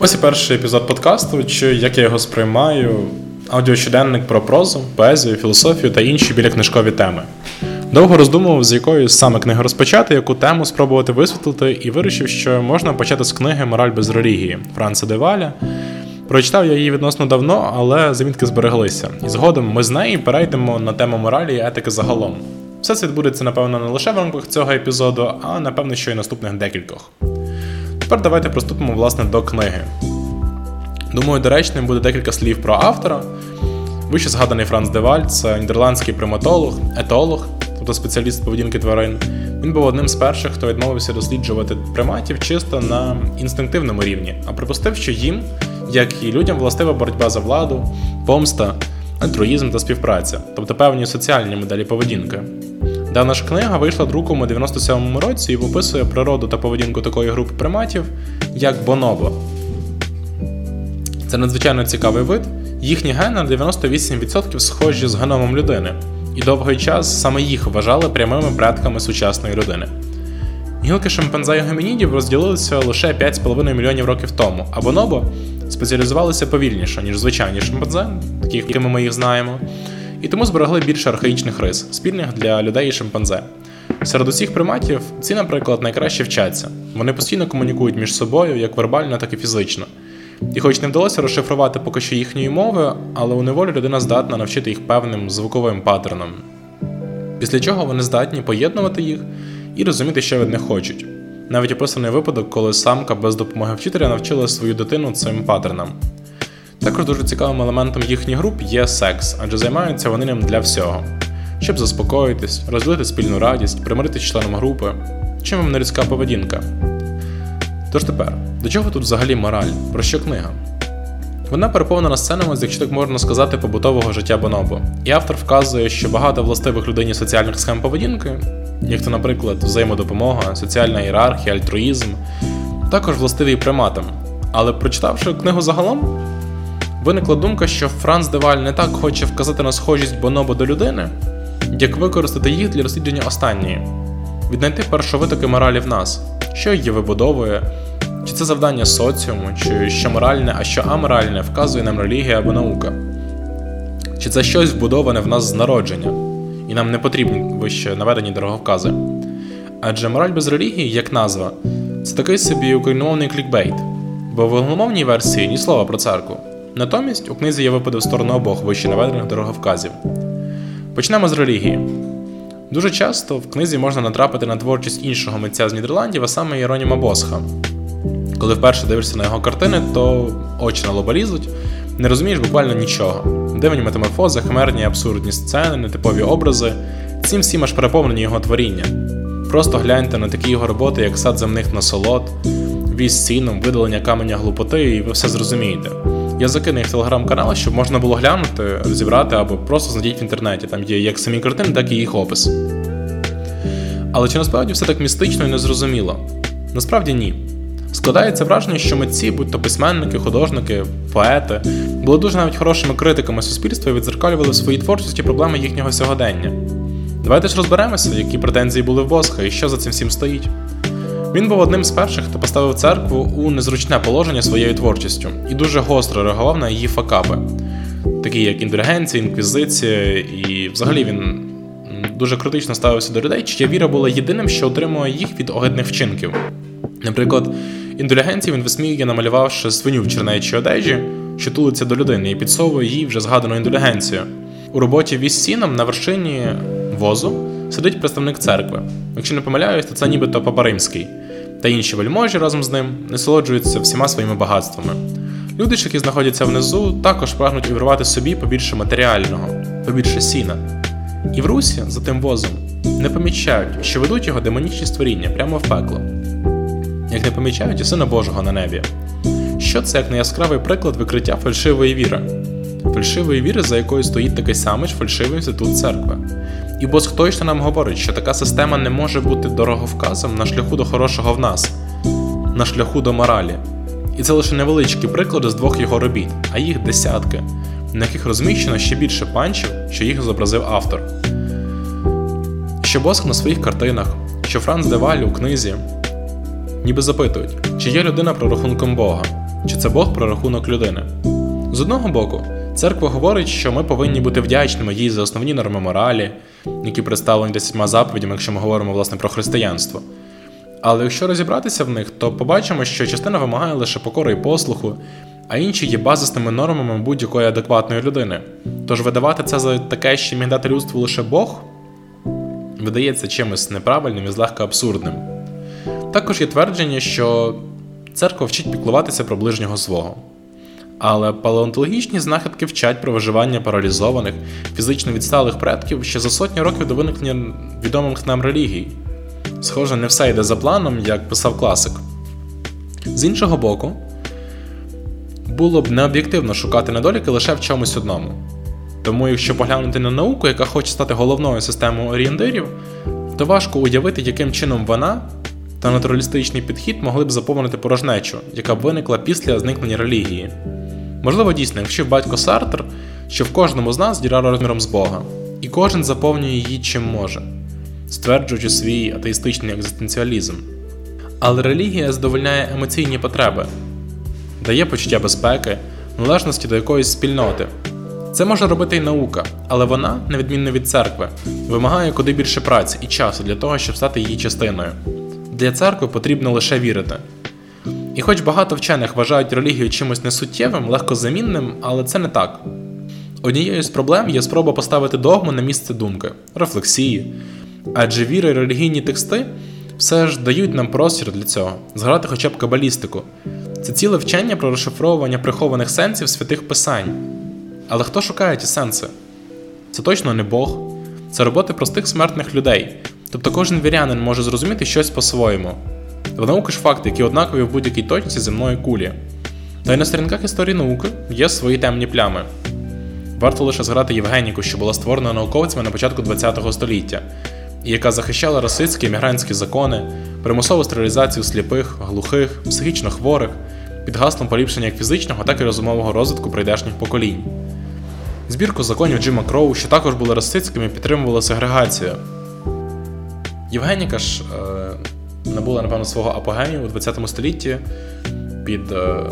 Ось і перший епізод подкасту, чи як я його сприймаю, аудіощоденник про прозу, поезію, філософію та інші біля книжкові теми. Довго роздумував, з якої саме книги розпочати, яку тему спробувати висвітлити, і вирішив, що можна почати з книги Мораль без релігії Франца Деваля. Прочитав я її відносно давно, але замітки збереглися. І згодом ми з неї перейдемо на тему моралі і етики загалом. Все це відбудеться, напевно, не лише в рамках цього епізоду, а напевно, що й наступних декількох. Тепер давайте приступимо власне до книги. Думаю, доречним буде декілька слів про автора. Вище згаданий Франц Деваль, це нідерландський приматолог, етолог, тобто спеціаліст поведінки тварин. Він був одним з перших, хто відмовився досліджувати приматів чисто на інстинктивному рівні, а припустив, що їм, як і людям, властива боротьба за владу, помста, альтруїзм та співпраця, тобто певні соціальні моделі поведінки. Дана ж книга вийшла друком у 97-му році і описує природу та поведінку такої групи приматів, як бонобо. Це надзвичайно цікавий вид. Їхні гени на 98% схожі з геномом людини, і довгий час саме їх вважали прямими предками сучасної людини. Гілки шимпанзе і гомінідів розділилися лише 5,5 мільйонів років тому, а бонобо спеціалізувалися повільніше, ніж звичайні шимпанзе, таких, якими ми їх знаємо, і тому зберегли більше архаїчних рис, спільних для людей і шимпанзе. Серед усіх приматів ці, наприклад, найкраще вчаться. Вони постійно комунікують між собою як вербально, так і фізично. І хоч не вдалося розшифрувати поки що їхньої мови, але у неволі людина здатна навчити їх певним звуковим паттернам. Після чого вони здатні поєднувати їх і розуміти, що від них хочуть. Навіть описаний випадок, коли самка без допомоги вчителя навчила свою дитину цим паттернам. Також дуже цікавим елементом їхніх груп є секс, адже займаються вони ним для всього, щоб заспокоїтись, розділити спільну радість, примиритись членом групи, чим вам не людська поведінка. Тож тепер, до чого тут взагалі мораль? Про що книга? Вона переповнена сценами, з якщо так можна сказати, побутового життя Бонобо. І автор вказує, що багато властивих людині соціальних схем поведінки, як то, наприклад, взаємодопомога, соціальна ієрархія, альтруїзм, також властиві приматам. Але прочитавши книгу загалом, виникла думка, що Франц Деваль не так хоче вказати на схожість Бонобо до людини, як використати їх для розслідування останньої, віднайти першовитоки моралі в нас, що її вибудовує, чи це завдання соціуму, чи що моральне, а що аморальне вказує нам релігія або наука, чи це щось вбудоване в нас з народження, і нам не потрібні вище наведені дороговкази. Адже мораль без релігії, як назва, це такий собі україномовний клікбейт, бо в англомовній версії ні слова про церкву. Натомість у книзі випади в сторону обох вище наведених дороговказів. Почнемо з релігії. Дуже часто в книзі можна натрапити на творчість іншого митця з Нідерландів, а саме Єроніма Босха. Коли вперше дивишся на його картини, то очі на лоба лізуть, не розумієш буквально нічого. Дивні метаморфози, химерні, абсурдні сцени, нетипові образи, цим всім аж переповнені його творіння. Просто гляньте на такі його роботи, як сад земних насолод, віз сіном, видалення каменя глупоти, і ви все зрозумієте. Я закину їх в телеграм-канал, щоб можна було глянути, розібрати або просто знайдіть в інтернеті. Там є як самі картини, так і їх опис. Але чи насправді все так містично і незрозуміло? Насправді ні. Складається враження, що митці, будь то письменники, художники, поети, були дуже навіть хорошими критиками суспільства і відзеркалювали в своїй творчості проблеми їхнього сьогодення. Давайте ж розберемося, які претензії були в Босха і що за цим всім стоїть. Він був одним з перших, хто поставив церкву у незручне положення своєю творчістю і дуже гостро реагував на її факапи, такі як індульгенція, інквізиція, і взагалі він дуже критично ставився до людей, чия віра була єдиним, що отримує їх від огидних вчинків. Наприклад, індулігенцію він висміює, намалювавши свиню в чернечій одежі, що тулиться до людини, і підсовує їй вже згадану індулігенцію. У роботі віз сіном на вершині возу сидить представник церкви. Якщо не помиляюсь, то це нібито Папа Римський, та інші вельможі разом з ним насолоджуються всіма своїми багатствами. Люди, які знаходяться внизу, також прагнуть увірвати собі побільше матеріального, побільше сіна. І в Русі за тим возом не помічають, що ведуть його демонічні створіння прямо в пекло, як не помічають і Сина Божого на небі. Що це як неяскравий приклад викриття фальшивої віри? Фальшивої віри, за якою стоїть такий самий ж фальшивий інститут церкви. І Босх точно нам говорить, що така система не може бути дороговказом на шляху до хорошого в нас, на шляху до моралі. І це лише невеличкі приклади з двох його робіт, а їх десятки, на яких розміщено ще більше панчів, що їх зобразив автор. Що Босх на своїх картинах, що Франц Деваль у книзі, ніби запитують, чи є людина прорахунком Бога, чи це Бог про рахунок людини. З одного боку, церква говорить, що ми повинні бути вдячними їй за основні норми моралі, які представлені десятьма заповідями, якщо ми говоримо власне про християнство. Але якщо розібратися в них, то побачимо, що частина вимагає лише покори і послуху, а інші є базисними нормами будь-якої адекватної людини. Тож видавати це за таке, що міг дати людству лише Бог, видається чимось неправильним і злегка абсурдним. Також є твердження, що церква вчить піклуватися про ближнього свого. Але палеонтологічні знахідки вчать про виживання паралізованих, фізично відсталих предків ще за сотні років до виникнення відомих нам релігій. Схоже, не все йде за планом, як писав класик. З іншого боку, було б необ'єктивно шукати недоліки лише в чомусь одному. Тому, якщо поглянути на науку, яка хоче стати головною системою орієнтирів, то важко уявити, яким чином вона та натуралістичний підхід могли б заповнити порожнечу, яка б виникла після зникнення релігії. Можливо, дійсно, як вчив батько Сартер, що в кожному з нас діра розміром з Бога, і кожен заповнює її чим може, стверджуючи свій атеїстичний екзистенціалізм. Але релігія задовольняє емоційні потреби, дає почуття безпеки, належності до якоїсь спільноти. Це може робити і наука, але вона, на відмінно від церкви, вимагає куди більше праці і часу для того, щоб стати її частиною. Для церкви потрібно лише вірити. І хоч багато вчених вважають релігію чимось несуттєвим, легкозамінним, але це не так. Однією з проблем є спроба поставити догму на місце думки, рефлексії, адже віри і релігійні тексти все ж дають нам простір для цього, згадати хоча б кабалістику. Це ціле вчення про розшифровування прихованих сенсів святих писань. Але хто шукає ті сенси? Це точно не Бог, це роботи простих смертних людей. Тобто кожен вірянин може зрозуміти щось по-своєму. В науки ж факти, які однакові в будь-якій точці земної кулі. Та й на сторінках історії науки є свої темні плями. Варто лише згадати Євгеніку, що була створена науковцями на початку ХХ століття, і яка захищала расистські емігрантські закони, примусову стерилізацію сліпих, глухих, психічно хворих, під гаслом поліпшення як фізичного, так і розумового розвитку прийдешніх поколінь. Збірку законів Джима Кроу, що також були расистськими, підтримувала сегрегацію. Євгеніка ж е, набула, напевно, свого апогею у ХХ столітті під е,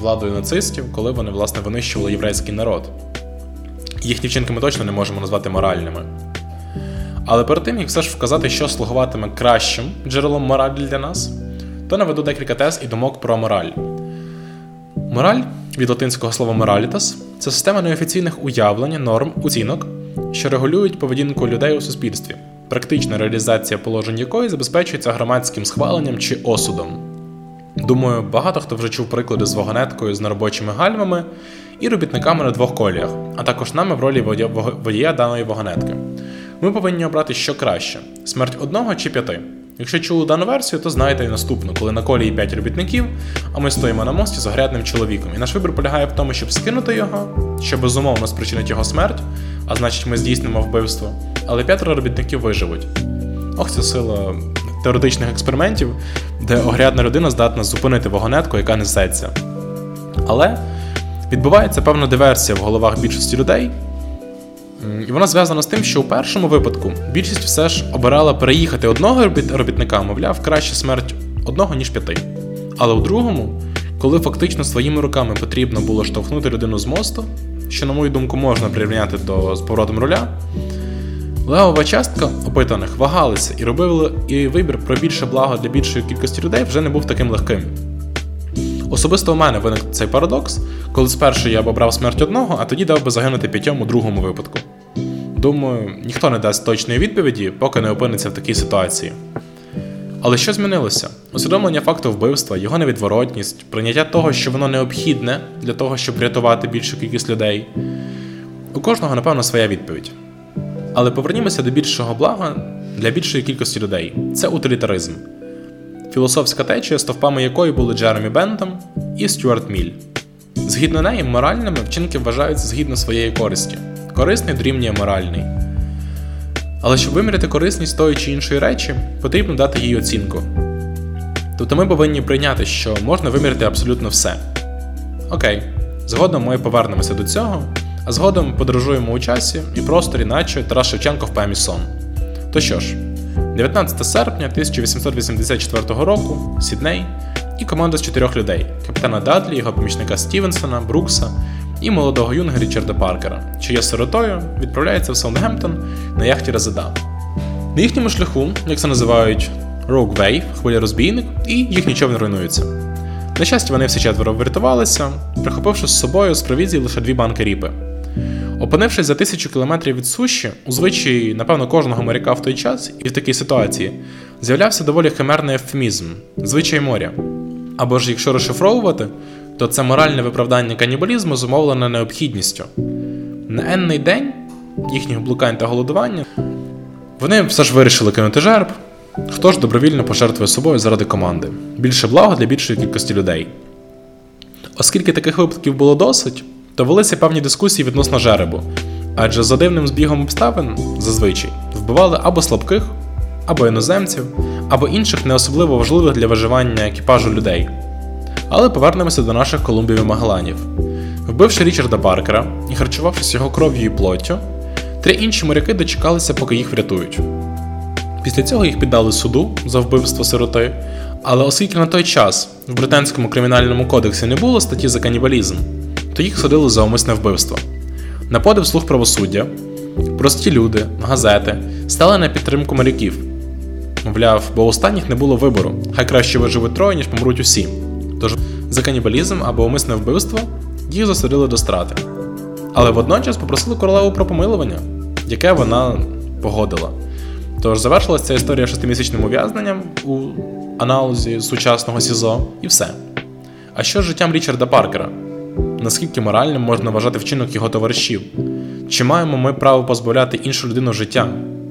владою нацистів, коли вони власне винищували єврейський народ. Їхні вчинки ми точно не можемо назвати моральними. Але перед тим, як все ж вказати, що слугуватиме кращим джерелом моралі для нас, то наведу декілька тез і думок про мораль. Мораль від латинського слова moralitas – це система неофіційних уявлень, норм, оцінок, що регулюють поведінку людей у суспільстві, практична реалізація положень якої забезпечується громадським схваленням чи осудом. Думаю, багато хто вже чув приклади з вагонеткою з неробочими гальмами і робітниками на двох коліях, а також нами в ролі водія даної вагонетки. Ми повинні обрати що краще: смерть одного чи п'яти. Якщо чули дану версію, то знаєте і наступну, коли на колії 5 робітників, а ми стоїмо на мості з огрядним чоловіком. І наш вибір полягає в тому, щоб скинути його, що безумовно спричинить його смерть, а значить, ми здійснимо вбивство. Але п'ятеро робітників виживуть. Ох, це сила теоретичних експериментів, де огрядна людина здатна зупинити вагонетку, яка несеться. Але відбувається певна диверсія в головах більшості людей. І вона зв'язана з тим, що у першому випадку більшість все ж обирала переїхати одного робітника, мовляв, краще смерть одного, ніж п'яти. Але у другому, коли фактично своїми руками потрібно було штовхнути людину з мосту, що, на мою думку, можна прирівняти до з поворотом руля, левова частка опитаних вагалися і робили і вибір про більше благо для більшої кількості людей вже не був таким легким. Особисто у мене виник цей парадокс, коли спершу я б обрав смерть одного, а тоді дав би загинути п'ятьом у другому випадку. Думаю, ніхто не дасть точної відповіді, поки не опиниться в такій ситуації. Але що змінилося? Усвідомлення факту вбивства, його невідворотність, прийняття того, що воно необхідне для того, щоб врятувати більшу кількість людей. У кожного, напевно, своя відповідь. Але повернімося до більшого блага для більшої кількості людей це утилітаризм, філософська течія, стовпами якої були Джеремі Бентом і Стюарт Міль. Згідно неї, моральними вчинки вважаються згідно своєї користі. Корисний дорівнює моральний. Але щоб виміряти корисність тої чи іншої речі, потрібно дати їй оцінку. Тобто ми повинні прийняти, що можна виміряти абсолютно все. Окей, згодом ми повернемося до цього, а згодом подорожуємо у часі і просторі, наче Тарас Шевченко в поемі Сон. То що ж, 19 серпня 1884 року, Сідней, і команда з чотирьох людей: капітана Дадлі, його помічника Стівенсона, Брукса і молодого юнга Річарда Паркера, що є сиротою, відправляється в Саундгемптон на яхті Резеда. На їхньому шляху, як це називають, Rogue Wave, хвиля розбійник, і їхній човен руйнується. На щастя, вони всі четверо врятувалися, прихопивши з собою з провізії лише дві банки ріпи. Опинившись за тисячу кілометрів від суші, у звичаї, напевно, кожного моряка в той час і в такій ситуації з'являвся доволі химерний ефемізм звичай моря. Або ж, якщо розшифровувати, то це моральне виправдання канібалізму зумовлене необхідністю. На енний день їхніх блукань та голодування вони все ж вирішили кинути жерб, хто ж добровільно пожертвує собою заради команди. Більше благо для більшої кількості людей. Оскільки таких випадків було досить, то велися певні дискусії відносно жеребу, адже за дивним збігом обставин зазвичай вбивали або слабких, або іноземців, або інших не особливо важливих для виживання екіпажу людей. Але повернемося до наших Колумбів і Магеланів. Вбивши Річарда Паркера і харчувавшись його кров'ю і плоттю, три інші моряки дочекалися, поки їх врятують. Після цього їх піддали суду за вбивство сироти, але оскільки на той час в британському кримінальному кодексі не було статті за канібалізм, то їх судили за умисне вбивство. На подив слух правосуддя, прості люди, газети стали на підтримку моряків. Мовляв, бо останніх не було вибору, хай краще виживуть троє, ніж помруть усі. Тож за канібалізм або умисне вбивство їх засудили до страти. Але водночас попросили королеву про помилування, яке вона погодила. Тож завершилася ця історія шестимісячним ув'язненням у аналозі сучасного СІЗО і все. А що з життям Річарда Паркера? Наскільки моральним можна вважати вчинок його товаришів? Чи маємо ми право позбавляти іншу людину життя?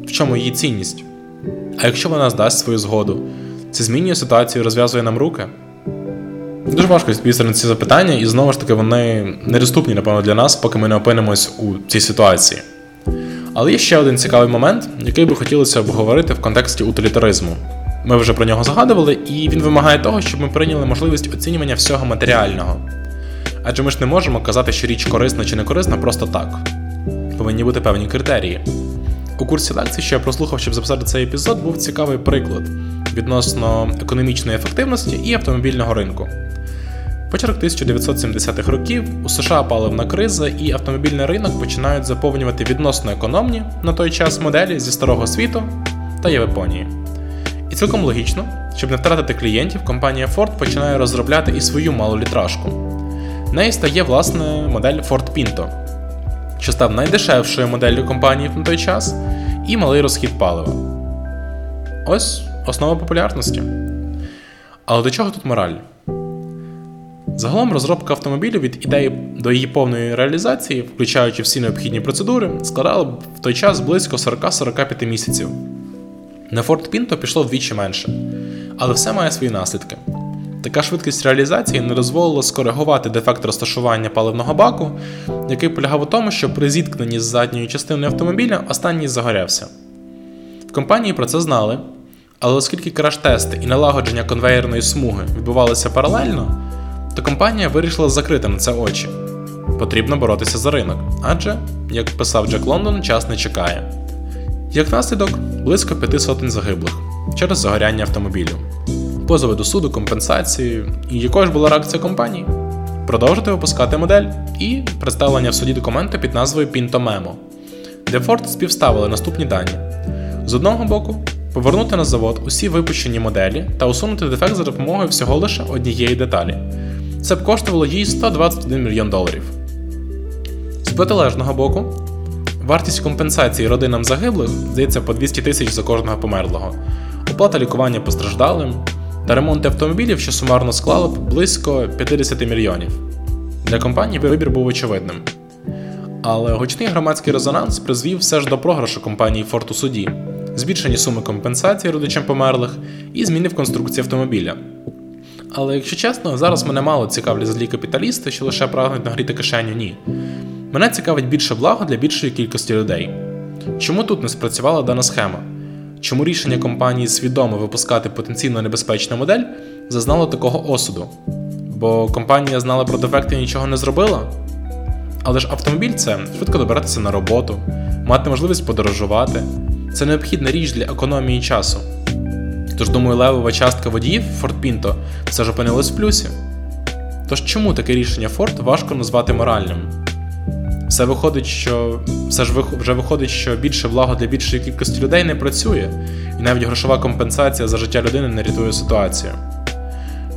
В чому її цінність? А якщо вона здасть свою згоду, це змінює ситуацію і розв'язує нам руки? Дуже важко відповісти на ці запитання, і знову ж таки вони недоступні, напевно, для нас, поки ми не опинимось у цій ситуації. Але є ще один цікавий момент, який би хотілося обговорити в контексті утилітаризму. Ми вже про нього згадували, і він вимагає того, щоб ми прийняли можливість оцінювання всього матеріального. Адже ми ж не можемо казати, що річ корисна чи не корисна просто так. Повинні бути певні критерії. У курсі лекцій, що я прослухав, щоб записати цей епізод, був цікавий приклад відносно економічної ефективності і автомобільного ринку. Початок 1970-х років у США паливна криза і автомобільний ринок починають заповнювати відносно економні на той час моделі зі старого світу та Японії. І цілком логічно, щоб не втратити клієнтів, компанія Ford починає розробляти і свою малолітражку. Нею стає власне модель Ford Pinto, що став найдешевшою моделлю компанії на той час, і малий розхід палива. Ось основа популярності. Але до чого тут мораль? Загалом розробка автомобілів від ідеї до її повної реалізації, включаючи всі необхідні процедури, складала б в той час близько 40-45 місяців. На Ford Pinto пішло вдвічі менше, але все має свої наслідки. Така швидкість реалізації не дозволила скоригувати дефект розташування паливного баку, який полягав у тому, що при зіткненні з задньою частиною автомобіля останній загорявся. В компанії про це знали, але оскільки краш-тести і налагодження конвеєрної смуги відбувалися паралельно, то компанія вирішила закрити на це очі. Потрібно боротися за ринок, адже, як писав Джек Лондон, час не чекає. Як наслідок, близько п'яти сотень загиблих через загоряння автомобілів, позови до суду, компенсації, і якою ж була реакція компанії? Продовжити випускати модель і представлення в суді документу під назвою Pinto Memo, де Ford співставили наступні дані: з одного боку, повернути на завод усі випущені моделі та усунути дефект за допомогою всього лише однієї деталі. Це б коштувало їй 121 мільйон доларів. З протилежного боку, вартість компенсації родинам загиблих здається по 200 тисяч за кожного померлого, оплата лікування постраждалим та ремонт автомобілів, що сумарно склало б близько 50 мільйонів. Для компанії вибір був очевидним. Але гучний громадський резонанс призвів все ж до програшу компанії Ford у суді, збільшені суми компенсації родичам померлих і зміни в конструкції автомобіля. Але якщо чесно, зараз мене мало цікавлять злі капіталісти, що лише прагнуть нагріти кишеню, ні. Мене цікавить більше благо для більшої кількості людей. Чому тут не спрацювала дана схема? Чому рішення компанії свідомо випускати потенційно небезпечну модель зазнало такого осуду? Бо компанія знала про дефекти і нічого не зробила? Але ж автомобіль це швидко добиратися на роботу, мати можливість подорожувати. Це необхідна річ для економії часу. Тож, думаю, левова частка водіїв Ford Pinto все ж опинилась в плюсі. Тож чому таке рішення Ford важко назвати моральним? Все виходить, що все ж вже виходить, що більше благо для більшої кількості людей не працює, і навіть грошова компенсація за життя людини не рятує ситуацію.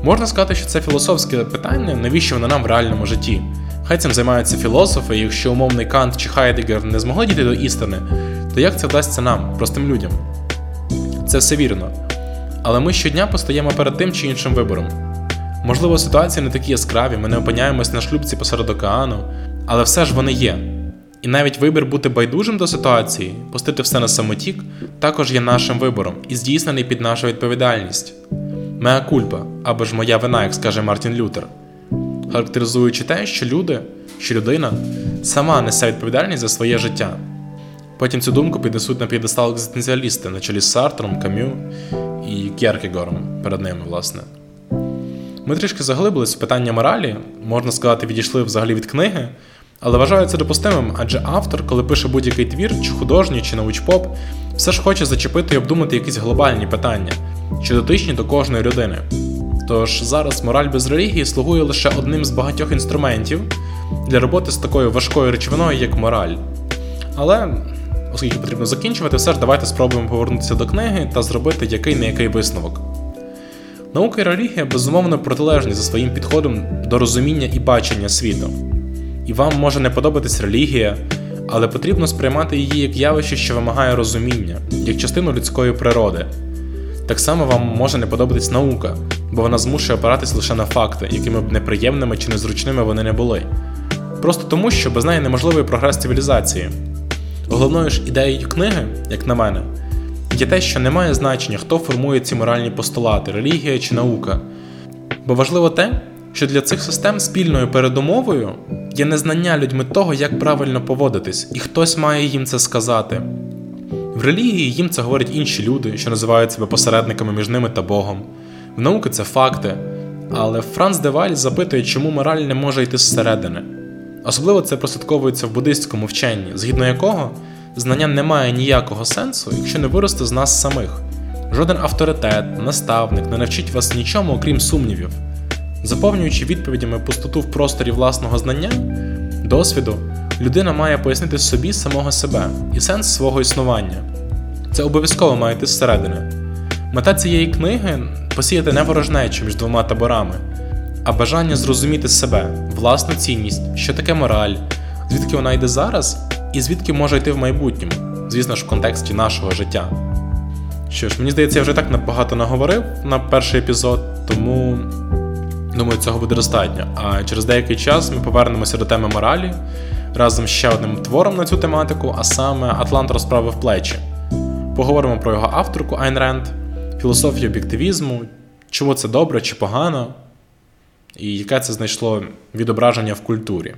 Можна сказати, що це філософське питання, навіщо воно нам в реальному житті? Хай цим займаються філософи, і якщо умовний Кант чи Хайдегер не змогли дійти до істини, то як це вдасться нам, простим людям? Це все вірно. Але ми щодня постаємо перед тим чи іншим вибором. Можливо, ситуації не такі яскраві, ми не опиняємось на шлюбці посеред океану, але все ж вони є. І навіть вибір бути байдужим до ситуації, пустити все на самотік, також є нашим вибором і здійснений під нашу відповідальність. Меа кульпа або ж моя вина, як скаже Мартін Лютер, характеризуючи те, що люди, що людина сама несе відповідальність за своє життя. Потім цю думку піднесуть на п'єдестал екзистенціалісти на чолі з Сартром, Кам'ю і Кєркегором перед ними, власне. Ми трішки заглибились в питання моралі, можна сказати, відійшли взагалі від книги, але вважаю це допустимим, адже автор, коли пише будь-який твір, чи художній, чи научпоп, все ж хоче зачепити і обдумати якісь глобальні питання, що дотичні до кожної людини. Тож зараз мораль без релігії слугує лише одним з багатьох інструментів для роботи з такою важкою речовиною, як мораль. Але, оскільки потрібно закінчувати, все ж давайте спробуємо повернутися до книги та зробити який не який висновок. Наука і релігія безумовно протилежні за своїм підходом до розуміння і бачення світу. І вам може не подобатись релігія, але потрібно сприймати її як явище, що вимагає розуміння, як частину людської природи. Так само вам може не подобатись наука, бо вона змушує опиратись лише на факти, якими б неприємними чи незручними вони не були. Просто тому, що без неї неможливий прогрес цивілізації. Головною ж ідеєю книги, як на мене, є те, що не має значення, хто формує ці моральні постулати, релігія чи наука. Бо важливо те, що для цих систем спільною передумовою є незнання людьми того, як правильно поводитись, і хтось має їм це сказати. В релігії їм це говорять інші люди, що називають себе посередниками між ними та Богом. В науки це факти. Але Франц Деваль запитує, чому мораль не може йти зсередини. Особливо це прослідковується в буддистському вченні, згідно якого знання не має ніякого сенсу, якщо не виросте з нас самих. Жоден авторитет, наставник не навчить вас нічому, окрім сумнівів. Заповнюючи відповідями пустоту в просторі власного знання, досвіду, людина має пояснити собі самого себе і сенс свого існування. Це обов'язково має йти зсередини. Мета цієї книги посіяти не ворожнечу між двома таборами, а бажання зрозуміти себе, власну цінність, що таке мораль, звідки вона йде зараз і звідки може йти в майбутньому, звісно ж, в контексті нашого життя. Що ж, мені здається, я вже так набагато наговорив на перший епізод, тому думаю, цього буде достатньо. А через деякий час ми повернемося до теми моралі разом з ще одним твором на цю тематику, а саме Атлант розправив плечі. Поговоримо про його авторку Айн Ренд, філософію об'єктивізму, чому це добре чи погано, і яке це знайшло відображення в культурі.